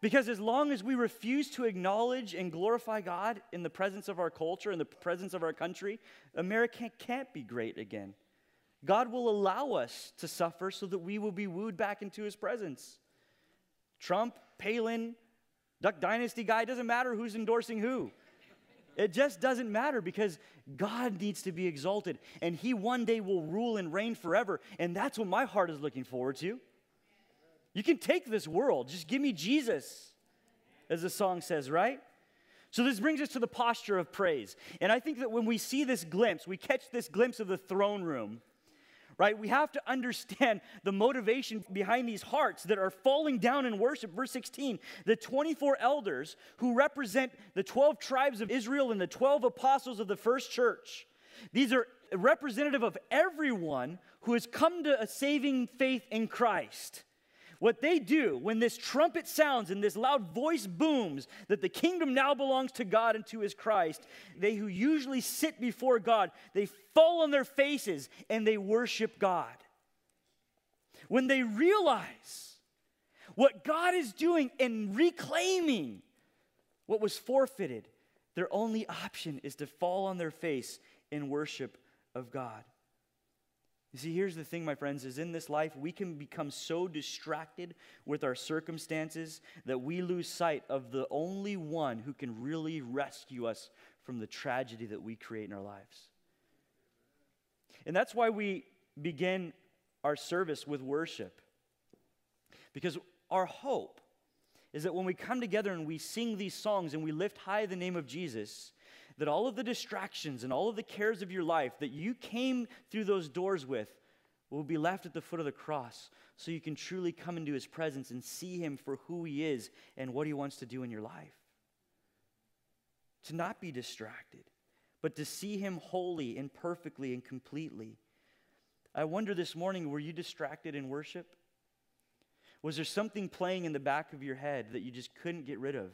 Because as long as we refuse to acknowledge and glorify God in the presence of our culture, in the presence of our country, America can't be great again. God will allow us to suffer so that we will be wooed back into his presence. Trump, Palin, Duck Dynasty guy, doesn't matter who's endorsing who. It just doesn't matter because God needs to be exalted and he one day will rule and reign forever. And that's what my heart is looking forward to. You can take this world, just give me Jesus, as the song says, right? So, this brings us to the posture of praise. And I think that when we see this glimpse, we catch this glimpse of the throne room, right? We have to understand the motivation behind these hearts that are falling down in worship. Verse 16 the 24 elders who represent the 12 tribes of Israel and the 12 apostles of the first church. These are representative of everyone who has come to a saving faith in Christ. What they do when this trumpet sounds and this loud voice booms that the kingdom now belongs to God and to his Christ, they who usually sit before God, they fall on their faces and they worship God. When they realize what God is doing in reclaiming what was forfeited, their only option is to fall on their face in worship of God. You see, here's the thing, my friends, is in this life, we can become so distracted with our circumstances that we lose sight of the only one who can really rescue us from the tragedy that we create in our lives. And that's why we begin our service with worship. Because our hope is that when we come together and we sing these songs and we lift high the name of Jesus, that all of the distractions and all of the cares of your life that you came through those doors with will be left at the foot of the cross so you can truly come into his presence and see him for who he is and what he wants to do in your life. To not be distracted, but to see him wholly and perfectly and completely. I wonder this morning, were you distracted in worship? Was there something playing in the back of your head that you just couldn't get rid of?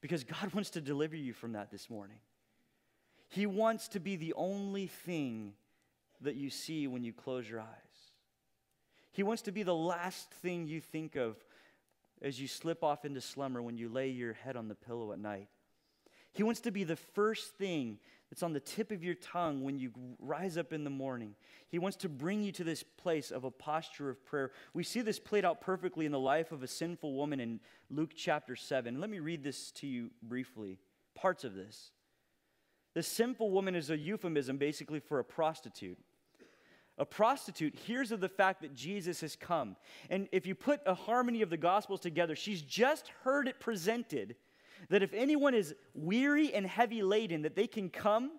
Because God wants to deliver you from that this morning. He wants to be the only thing that you see when you close your eyes. He wants to be the last thing you think of as you slip off into slumber when you lay your head on the pillow at night. He wants to be the first thing that's on the tip of your tongue when you rise up in the morning. He wants to bring you to this place of a posture of prayer. We see this played out perfectly in the life of a sinful woman in Luke chapter 7. Let me read this to you briefly, parts of this. The sinful woman is a euphemism basically for a prostitute. A prostitute hears of the fact that Jesus has come. And if you put a harmony of the Gospels together, she's just heard it presented that if anyone is weary and heavy laden, that they can come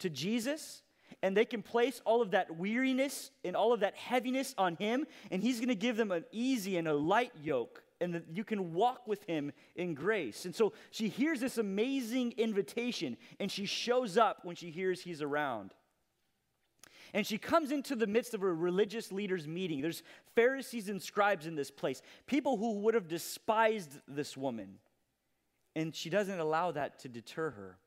to Jesus and they can place all of that weariness and all of that heaviness on him, and he's going to give them an easy and a light yoke, and that you can walk with him in grace. And so she hears this amazing invitation, and she shows up when she hears he's around. And she comes into the midst of a religious leaders' meeting. There's Pharisees and scribes in this place, people who would have despised this woman. And she doesn't allow that to deter her.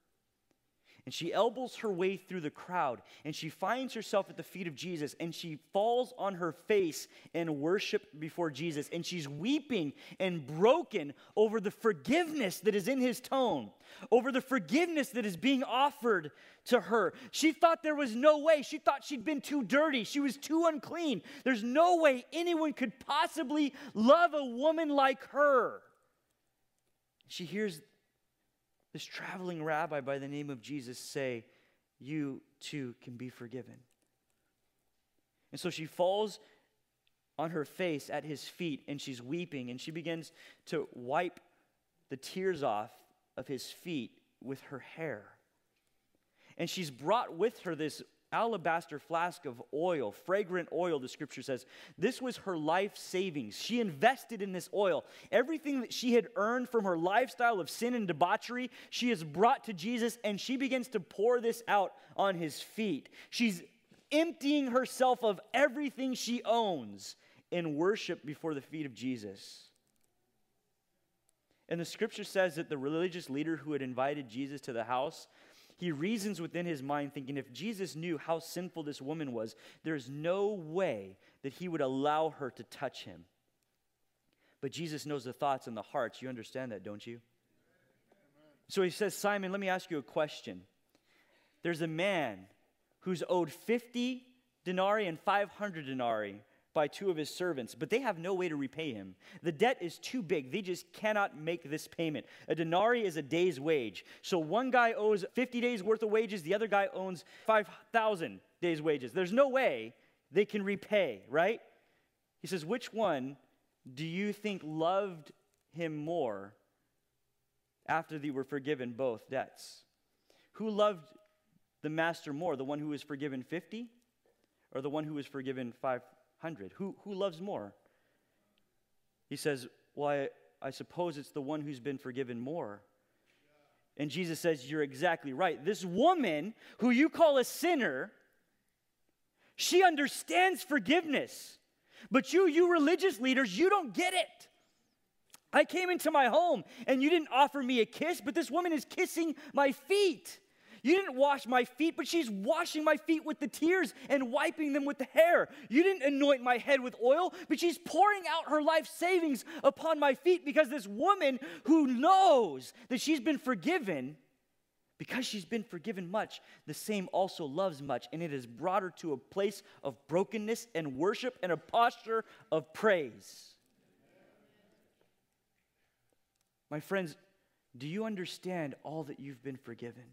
And she elbows her way through the crowd and she finds herself at the feet of Jesus and she falls on her face and worship before Jesus. And she's weeping and broken over the forgiveness that is in his tone, over the forgiveness that is being offered to her. She thought there was no way. She thought she'd been too dirty. She was too unclean. There's no way anyone could possibly love a woman like her. She hears this traveling rabbi by the name of Jesus say, You too can be forgiven. And so she falls on her face at his feet and she's weeping and she begins to wipe the tears off of his feet with her hair. And she's brought with her this alabaster flask of oil, fragrant oil, the scripture says. This was her life savings. She invested in this oil. Everything that she had earned from her lifestyle of sin and debauchery, she has brought to Jesus, and she begins to pour this out on his feet. She's emptying herself of everything she owns in worship before the feet of Jesus. And the scripture says that the religious leader who had invited Jesus to the house, he reasons within his mind, thinking if Jesus knew how sinful this woman was, there's no way that he would allow her to touch him. But Jesus knows the thoughts and the hearts. You understand that, don't you? So he says, Simon, let me ask you a question. There's a man who's owed 50 denarii and 500 denarii by two of his servants, but they have no way to repay him. The debt is too big. They just cannot make this payment. A denarii is a day's wage. So one guy owes 50 days worth of wages, the other guy owns 5,000 days' wages. There's no way they can repay, right? He says, Which one do you think loved him more after they were forgiven both debts? Who loved the master more, the one who was forgiven 50 or the one who was forgiven 5,000? 100. Who, who loves more? He says, Well, I, I suppose it's the one who's been forgiven more. And Jesus says, You're exactly right. This woman who you call a sinner, she understands forgiveness. But you, you religious leaders, you don't get it. I came into my home and you didn't offer me a kiss, but this woman is kissing my feet. You didn't wash my feet, but she's washing my feet with the tears and wiping them with the hair. You didn't anoint my head with oil, but she's pouring out her life savings upon my feet because this woman who knows that she's been forgiven, because she's been forgiven much, the same also loves much, and it has brought her to a place of brokenness and worship and a posture of praise. My friends, do you understand all that you've been forgiven?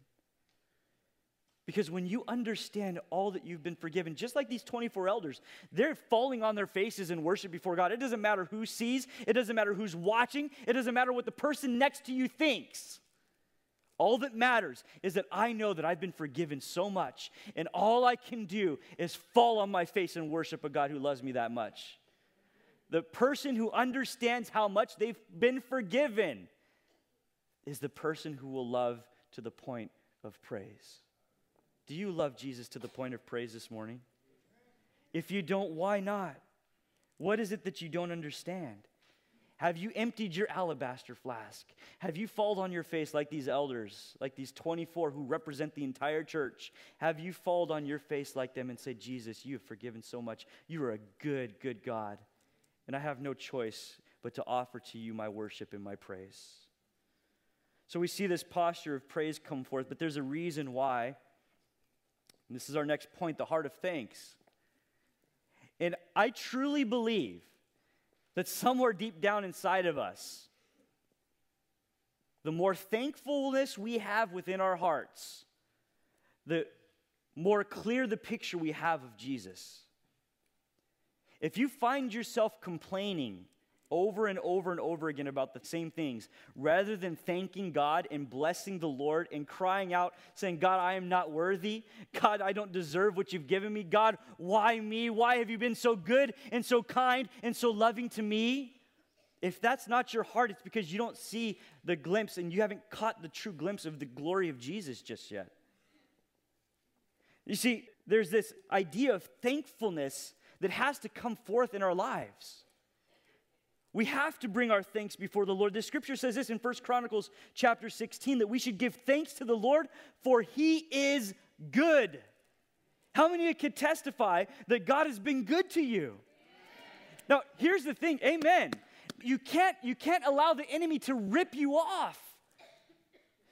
Because when you understand all that you've been forgiven, just like these 24 elders, they're falling on their faces in worship before God. It doesn't matter who sees, it doesn't matter who's watching, it doesn't matter what the person next to you thinks. All that matters is that I know that I've been forgiven so much, and all I can do is fall on my face and worship a God who loves me that much. The person who understands how much they've been forgiven is the person who will love to the point of praise. Do you love Jesus to the point of praise this morning? If you don't, why not? What is it that you don't understand? Have you emptied your alabaster flask? Have you fallen on your face like these elders, like these 24 who represent the entire church? Have you fallen on your face like them and say, Jesus, you have forgiven so much. You are a good, good God. And I have no choice but to offer to you my worship and my praise. So we see this posture of praise come forth, but there's a reason why and this is our next point the heart of thanks. And I truly believe that somewhere deep down inside of us, the more thankfulness we have within our hearts, the more clear the picture we have of Jesus. If you find yourself complaining over and over and over again about the same things rather than thanking God and blessing the Lord and crying out, saying, God, I am not worthy. God, I don't deserve what you've given me. God, why me? Why have you been so good and so kind and so loving to me? If that's not your heart, it's because you don't see the glimpse and you haven't caught the true glimpse of the glory of Jesus just yet. You see, there's this idea of thankfulness that has to come forth in our lives. We have to bring our thanks before the Lord. The scripture says this in First Chronicles chapter 16 that we should give thanks to the Lord for he is good. How many of you could testify that God has been good to you? Now, here's the thing, amen. You can't you can't allow the enemy to rip you off.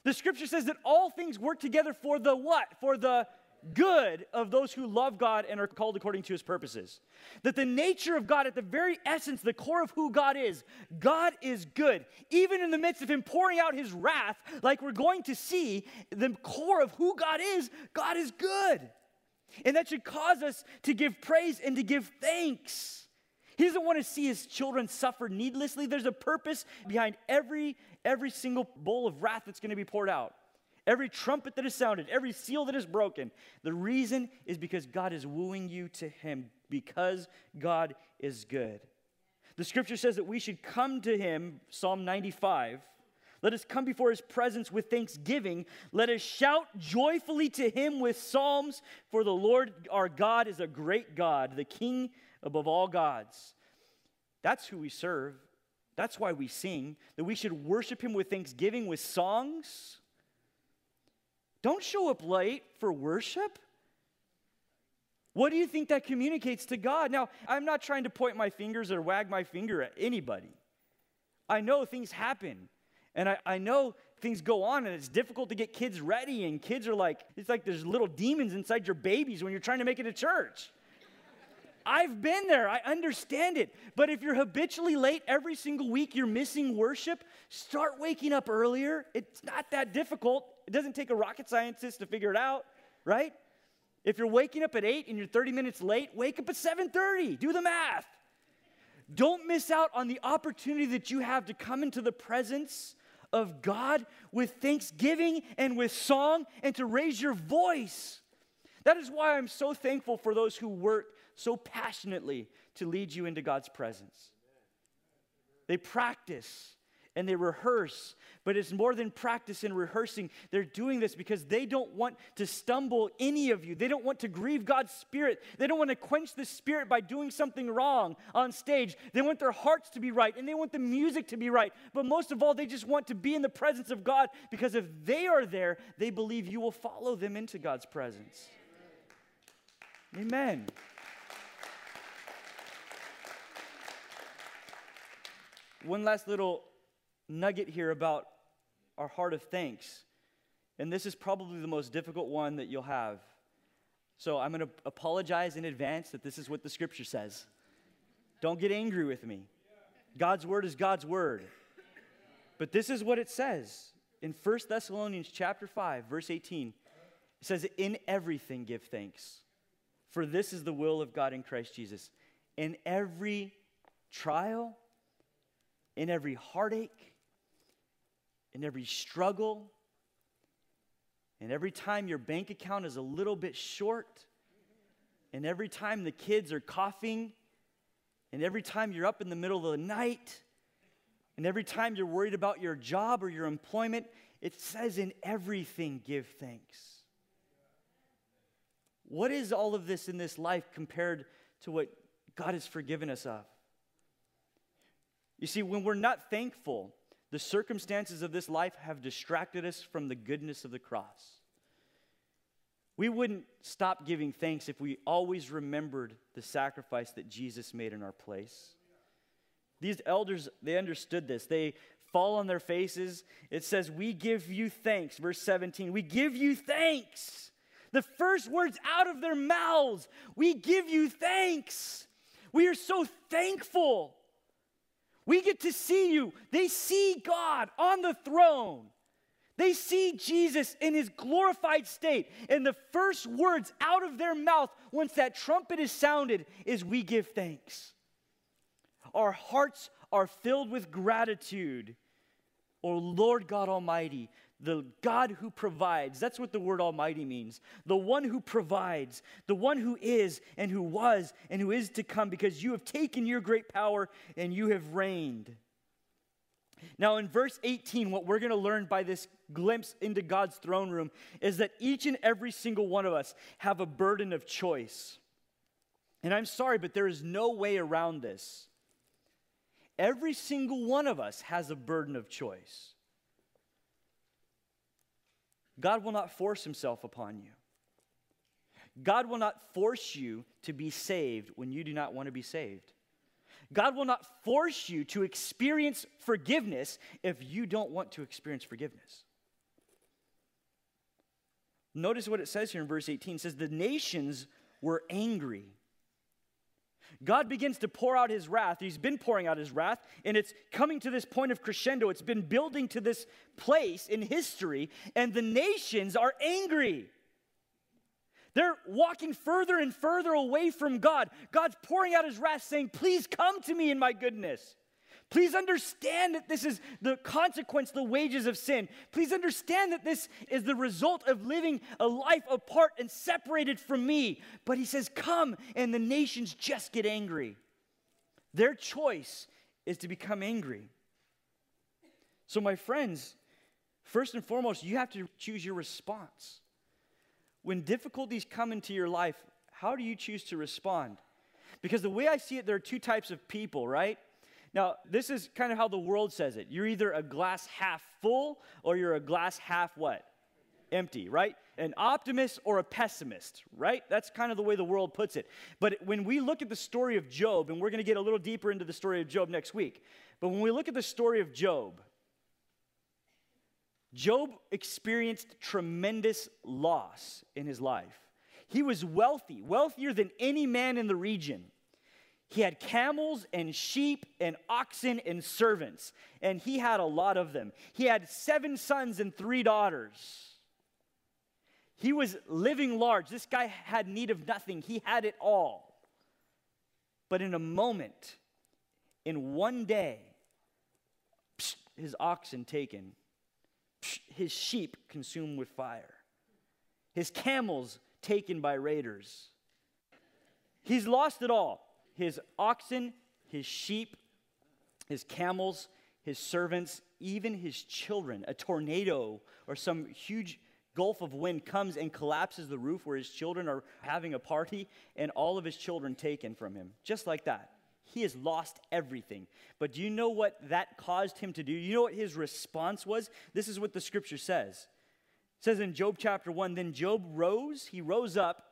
The scripture says that all things work together for the what? For the good of those who love God and are called according to his purposes. That the nature of God, at the very essence, the core of who God is, God is good. Even in the midst of him pouring out his wrath, like we're going to see, the core of who God is, God is good. And that should cause us to give praise and to give thanks. He doesn't want to see his children suffer needlessly. There's a purpose behind every every single bowl of wrath that's going to be poured out. Every trumpet that is sounded, every seal that is broken. The reason is because God is wooing you to Him, because God is good. The scripture says that we should come to Him, Psalm 95. Let us come before his presence with thanksgiving. Let us shout joyfully to him with psalms, for the Lord our God is a great God, the King above all gods. That's who we serve. That's why we sing, that we should worship him with thanksgiving, with songs. Don't show up late for worship. What do you think that communicates to God? Now, I'm not trying to point my fingers or wag my finger at anybody. I know things happen. And I, I know things go on and it's difficult to get kids ready. And kids are like, it's like there's little demons inside your babies when you're trying to make it to church. I've been there. I understand it. But if you're habitually late every single week, you're missing worship, start waking up earlier. It's not that difficult. It doesn't take a rocket scientist to figure it out, right? If you're waking up at 8 and you're 30 minutes late, wake up at 7:30. Do the math. Don't miss out on the opportunity that you have to come into the presence of God with thanksgiving and with song and to raise your voice. That is why I'm so thankful for those who work so passionately to lead you into God's presence. They practice and they rehearse, but it's more than practice and rehearsing. They're doing this because they don't want to stumble any of you. They don't want to grieve God's spirit. They don't want to quench the spirit by doing something wrong on stage. They want their hearts to be right and they want the music to be right. But most of all, they just want to be in the presence of God because if they are there, they believe you will follow them into God's presence. Amen. One last little nugget here about our heart of thanks. And this is probably the most difficult one that you'll have. So I'm going to apologize in advance that this is what the scripture says. Don't get angry with me. God's word is God's word. But this is what it says in 1 Thessalonians chapter 5 verse 18. It says in everything give thanks. For this is the will of God in Christ Jesus. In every trial, in every heartache, in every struggle, and every time your bank account is a little bit short, and every time the kids are coughing, and every time you're up in the middle of the night, and every time you're worried about your job or your employment, it says in everything give thanks. What is all of this in this life compared to what God has forgiven us of? You see, when we're not thankful, the circumstances of this life have distracted us from the goodness of the cross. We wouldn't stop giving thanks if we always remembered the sacrifice that Jesus made in our place. These elders, they understood this. They fall on their faces. It says, We give you thanks. Verse 17, we give you thanks. The first words out of their mouths, we give you thanks. We are so thankful. We get to see you. They see God on the throne. They see Jesus in his glorified state. And the first words out of their mouth once that trumpet is sounded is, We give thanks. Our hearts are filled with gratitude. O Lord God Almighty, the God who provides. That's what the word Almighty means. The one who provides, the one who is and who was and who is to come, because you have taken your great power and you have reigned. Now, in verse 18, what we're going to learn by this glimpse into God's throne room is that each and every single one of us have a burden of choice. And I'm sorry, but there is no way around this. Every single one of us has a burden of choice. God will not force himself upon you. God will not force you to be saved when you do not want to be saved. God will not force you to experience forgiveness if you don't want to experience forgiveness. Notice what it says here in verse 18. It says, The nations were angry God begins to pour out his wrath. He's been pouring out his wrath, and it's coming to this point of crescendo. It's been building to this place in history, and the nations are angry. They're walking further and further away from God. God's pouring out his wrath, saying, Please come to me in my goodness. Please understand that this is the consequence, the wages of sin. Please understand that this is the result of living a life apart and separated from me. But he says, Come, and the nations just get angry. Their choice is to become angry. So, my friends, first and foremost, you have to choose your response. When difficulties come into your life, how do you choose to respond? Because the way I see it, there are two types of people, right? Now, this is kind of how the world says it. You're either a glass half full or you're a glass half what? Empty, right? An optimist or a pessimist, right? That's kind of the way the world puts it. But when we look at the story of Job, and we're going to get a little deeper into the story of Job next week, but when we look at the story of Job, Job experienced tremendous loss in his life. He was wealthy, wealthier than any man in the region. He had camels and sheep and oxen and servants, and he had a lot of them. He had seven sons and three daughters. He was living large. This guy had need of nothing, he had it all. But in a moment, in one day, psh, his oxen taken, psh, his sheep consumed with fire, his camels taken by raiders. He's lost it all his oxen, his sheep, his camels, his servants, even his children. A tornado or some huge gulf of wind comes and collapses the roof where his children are having a party, and all of his children taken from him. Just like that. He has lost everything. But do you know what that caused him to do? You know what his response was? This is what the scripture says. It says in Job chapter 1 Then Job rose, he rose up,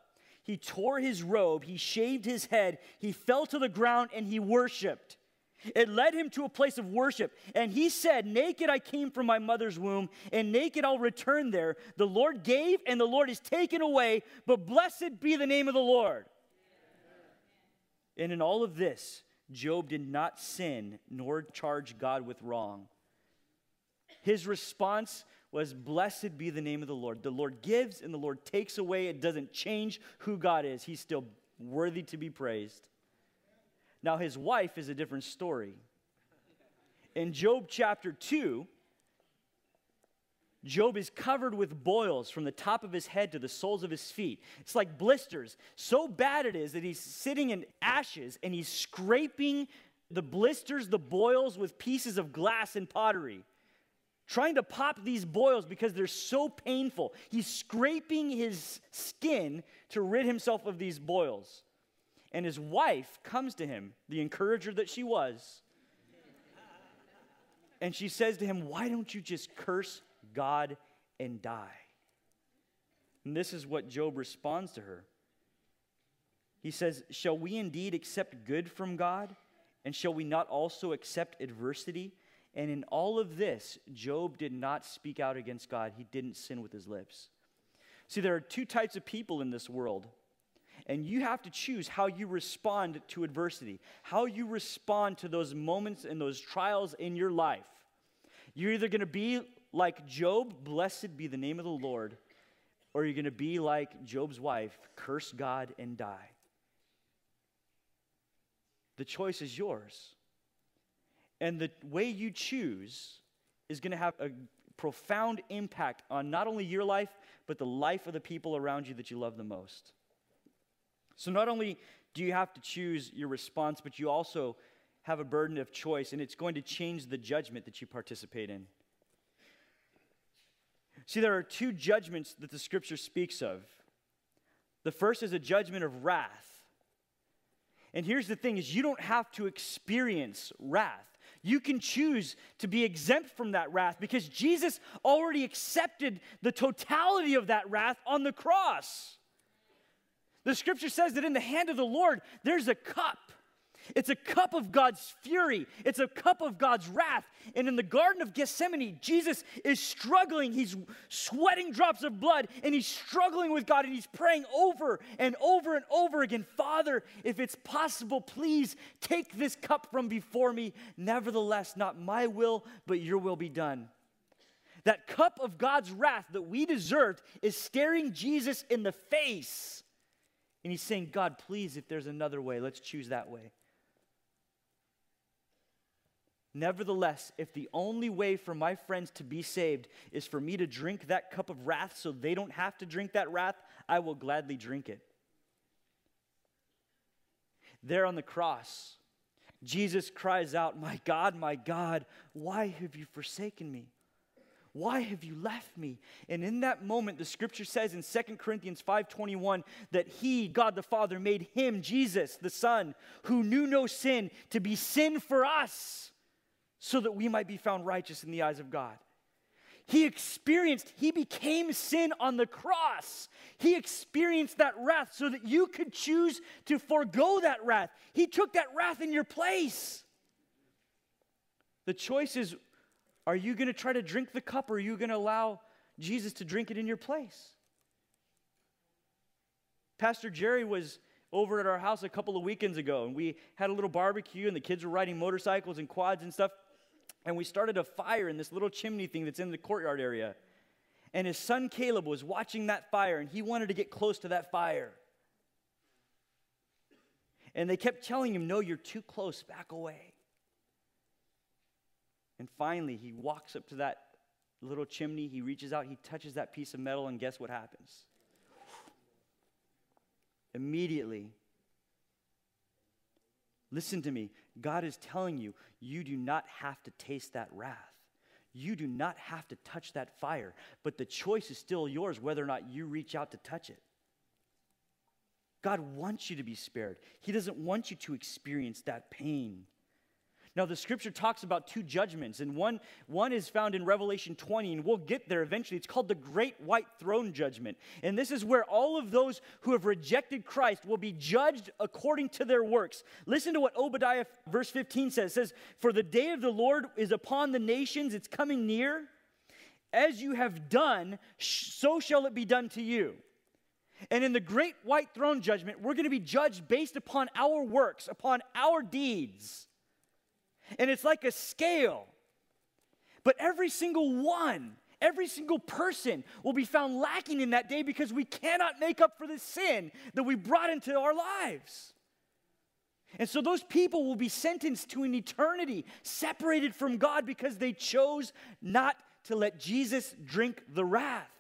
he tore his robe, he shaved his head, he fell to the ground, and he worshiped. It led him to a place of worship. And he said, Naked I came from my mother's womb, and naked I'll return there. The Lord gave, and the Lord is taken away, but blessed be the name of the Lord. And in all of this, Job did not sin nor charge God with wrong. His response was Blessed be the name of the Lord. The Lord gives and the Lord takes away. It doesn't change who God is, He's still worthy to be praised. Now, his wife is a different story. In Job chapter 2, Job is covered with boils from the top of his head to the soles of his feet. It's like blisters. So bad it is that he's sitting in ashes and he's scraping the blisters, the boils with pieces of glass and pottery trying to pop these boils because they're so painful. He's scraping his skin to rid himself of these boils. And his wife comes to him, the encourager that she was, and she says to him, Why don't you just curse God and die? And this is what Job responds to her. He says, Shall we indeed accept good from God? And shall we not also accept adversity? And in all of this, Job did not speak out against God. He didn't sin with his lips. See, there are two types of people in this world. And you have to choose how you respond to adversity, how you respond to those moments and those trials in your life. You're either going to be like Job, blessed be the name of the Lord, or you're going to be like Job's wife, curse God and die. The choice is yours. And the way you choose is going to have a profound impact on not only your life, but the life of the people around you that you love the most. So, not only do you have to choose your response, but you also have a burden of choice, and it's going to change the judgment that you participate in. See, there are two judgments that the scripture speaks of. The first is a judgment of wrath. And here's the thing is you don't have to experience wrath you can choose to be exempt from that wrath because Jesus already accepted the totality of that wrath on the cross. The scripture says that in the hand of the Lord, there's a cup it's a cup of God's fury, it's a cup of God's wrath. And in the Garden of Gethsemane, Jesus is struggling. He's sweating drops of blood and he's struggling with God and he's praying over and over and over again Father, if it's possible, please take this cup from before me. Nevertheless, not my will, but your will be done. That cup of God's wrath that we deserved is staring Jesus in the face. And he's saying, God, please, if there's another way, let's choose that way. Nevertheless, if the only way for my friends to be saved is for me to drink that cup of wrath so they don't have to drink that wrath, I will gladly drink it. There on the cross, Jesus cries out, My God, my God, why have you forsaken me? Why have you left me? And in that moment, the scripture says in 2 Corinthians 5:21 that he, God the Father, made him, Jesus, the Son, who knew no sin, to be sin for us, so that we might be found righteous in the eyes of God. He experienced, he became sin on the cross. He experienced that wrath so that you could choose to forego that wrath. He took that wrath in your place. The choice is are you going to try to drink the cup or are you going to allow Jesus to drink it in your place? Pastor Jerry was over at our house a couple of weekends ago and we had a little barbecue and the kids were riding motorcycles and quads and stuff. And we started a fire in this little chimney thing that's in the courtyard area. And his son Caleb was watching that fire and he wanted to get close to that fire. And they kept telling him, No, you're too close, back away. And finally, he walks up to that little chimney, he reaches out, he touches that piece of metal, and guess what happens? Immediately, listen to me. God is telling you, you do not have to taste that wrath. You do not have to touch that fire, but the choice is still yours whether or not you reach out to touch it. God wants you to be spared. He doesn't want you to experience that pain. Now, the scripture talks about two judgments, and one, one is found in Revelation 20, and we'll get there eventually. It's called the Great White Throne Judgment. And this is where all of those who have rejected Christ will be judged according to their works. Listen to what Obadiah, verse 15 says. It says, For the day of the Lord is upon the nations, it's coming near. As you have done, so shall it be done to you. And in the great white throne judgment, we're going to be judged based upon our works, upon our deeds. And it's like a scale. But every single one, every single person will be found lacking in that day because we cannot make up for the sin that we brought into our lives. And so those people will be sentenced to an eternity separated from God because they chose not to let Jesus drink the wrath.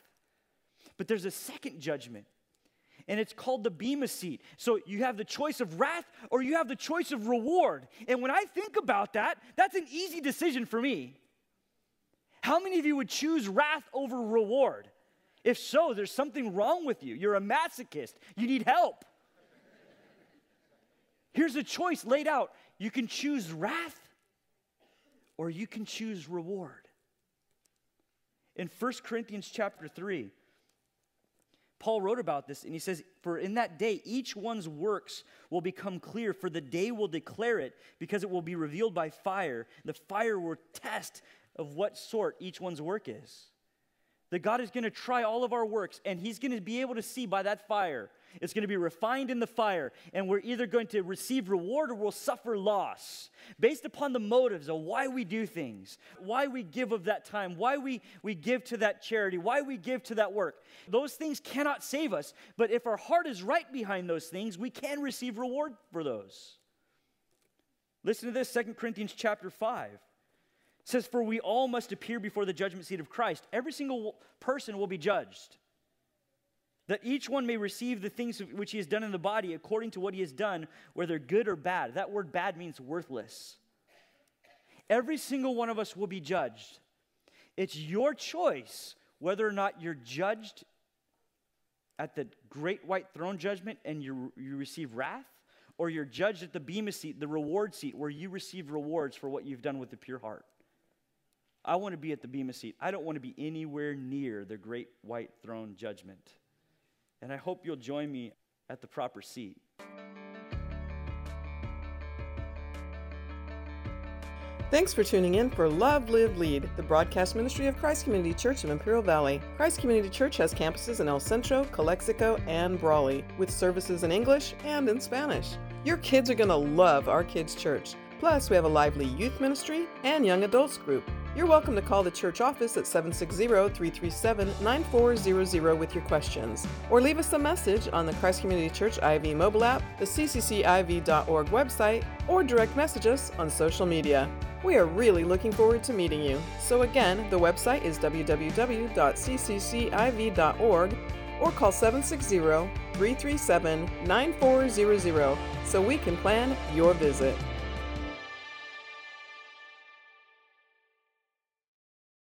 But there's a second judgment and it's called the Bema seat. So you have the choice of wrath or you have the choice of reward. And when I think about that, that's an easy decision for me. How many of you would choose wrath over reward? If so, there's something wrong with you. You're a masochist. You need help. Here's a choice laid out you can choose wrath or you can choose reward. In 1 Corinthians chapter 3, Paul wrote about this and he says, For in that day each one's works will become clear, for the day will declare it, because it will be revealed by fire. The fire will test of what sort each one's work is. That God is going to try all of our works, and He's going to be able to see by that fire it's going to be refined in the fire, and we're either going to receive reward or we'll suffer loss based upon the motives of why we do things, why we give of that time, why we, we give to that charity, why we give to that work. Those things cannot save us, but if our heart is right behind those things, we can receive reward for those. Listen to this 2 Corinthians chapter 5 says, For we all must appear before the judgment seat of Christ. Every single person will be judged that each one may receive the things which he has done in the body according to what he has done, whether good or bad. That word bad means worthless. Every single one of us will be judged. It's your choice whether or not you're judged at the great white throne judgment and you, you receive wrath, or you're judged at the bema seat, the reward seat, where you receive rewards for what you've done with the pure heart. I want to be at the bema seat. I don't want to be anywhere near the great white throne judgment and I hope you'll join me at the proper seat. Thanks for tuning in for Love, Live, Lead, the broadcast ministry of Christ Community Church of Imperial Valley. Christ Community Church has campuses in El Centro, Calexico, and Brawley, with services in English and in Spanish. Your kids are going to love our kids' church. Plus, we have a lively youth ministry and young adults group. You're welcome to call the church office at 760 337 9400 with your questions, or leave us a message on the Christ Community Church IV mobile app, the ccciv.org website, or direct message us on social media. We are really looking forward to meeting you. So, again, the website is www.cccIV.org or call 760 337 9400 so we can plan your visit.